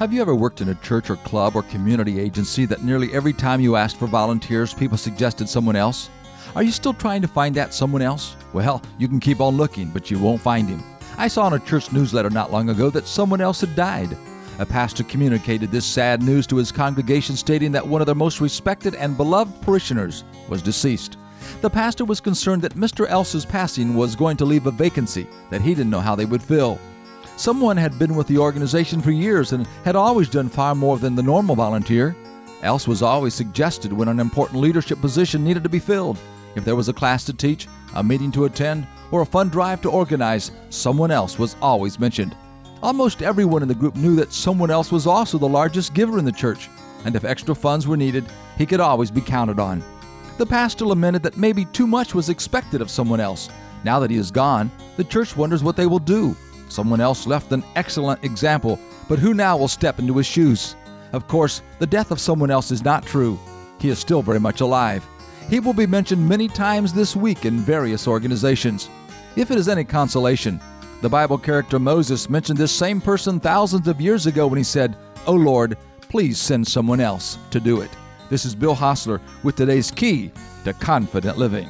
Have you ever worked in a church or club or community agency that nearly every time you asked for volunteers, people suggested someone else? Are you still trying to find that someone else? Well, you can keep on looking, but you won't find him. I saw in a church newsletter not long ago that someone else had died. A pastor communicated this sad news to his congregation, stating that one of their most respected and beloved parishioners was deceased. The pastor was concerned that Mr. Else's passing was going to leave a vacancy that he didn't know how they would fill. Someone had been with the organization for years and had always done far more than the normal volunteer. Else was always suggested when an important leadership position needed to be filled. If there was a class to teach, a meeting to attend, or a fund drive to organize, someone else was always mentioned. Almost everyone in the group knew that someone else was also the largest giver in the church, and if extra funds were needed, he could always be counted on. The pastor lamented that maybe too much was expected of someone else. Now that he is gone, the church wonders what they will do. Someone else left an excellent example, but who now will step into his shoes? Of course, the death of someone else is not true. He is still very much alive. He will be mentioned many times this week in various organizations. If it is any consolation, the Bible character Moses mentioned this same person thousands of years ago when he said, O Lord, please send someone else to do it. This is Bill Hostler with today's key to confident living.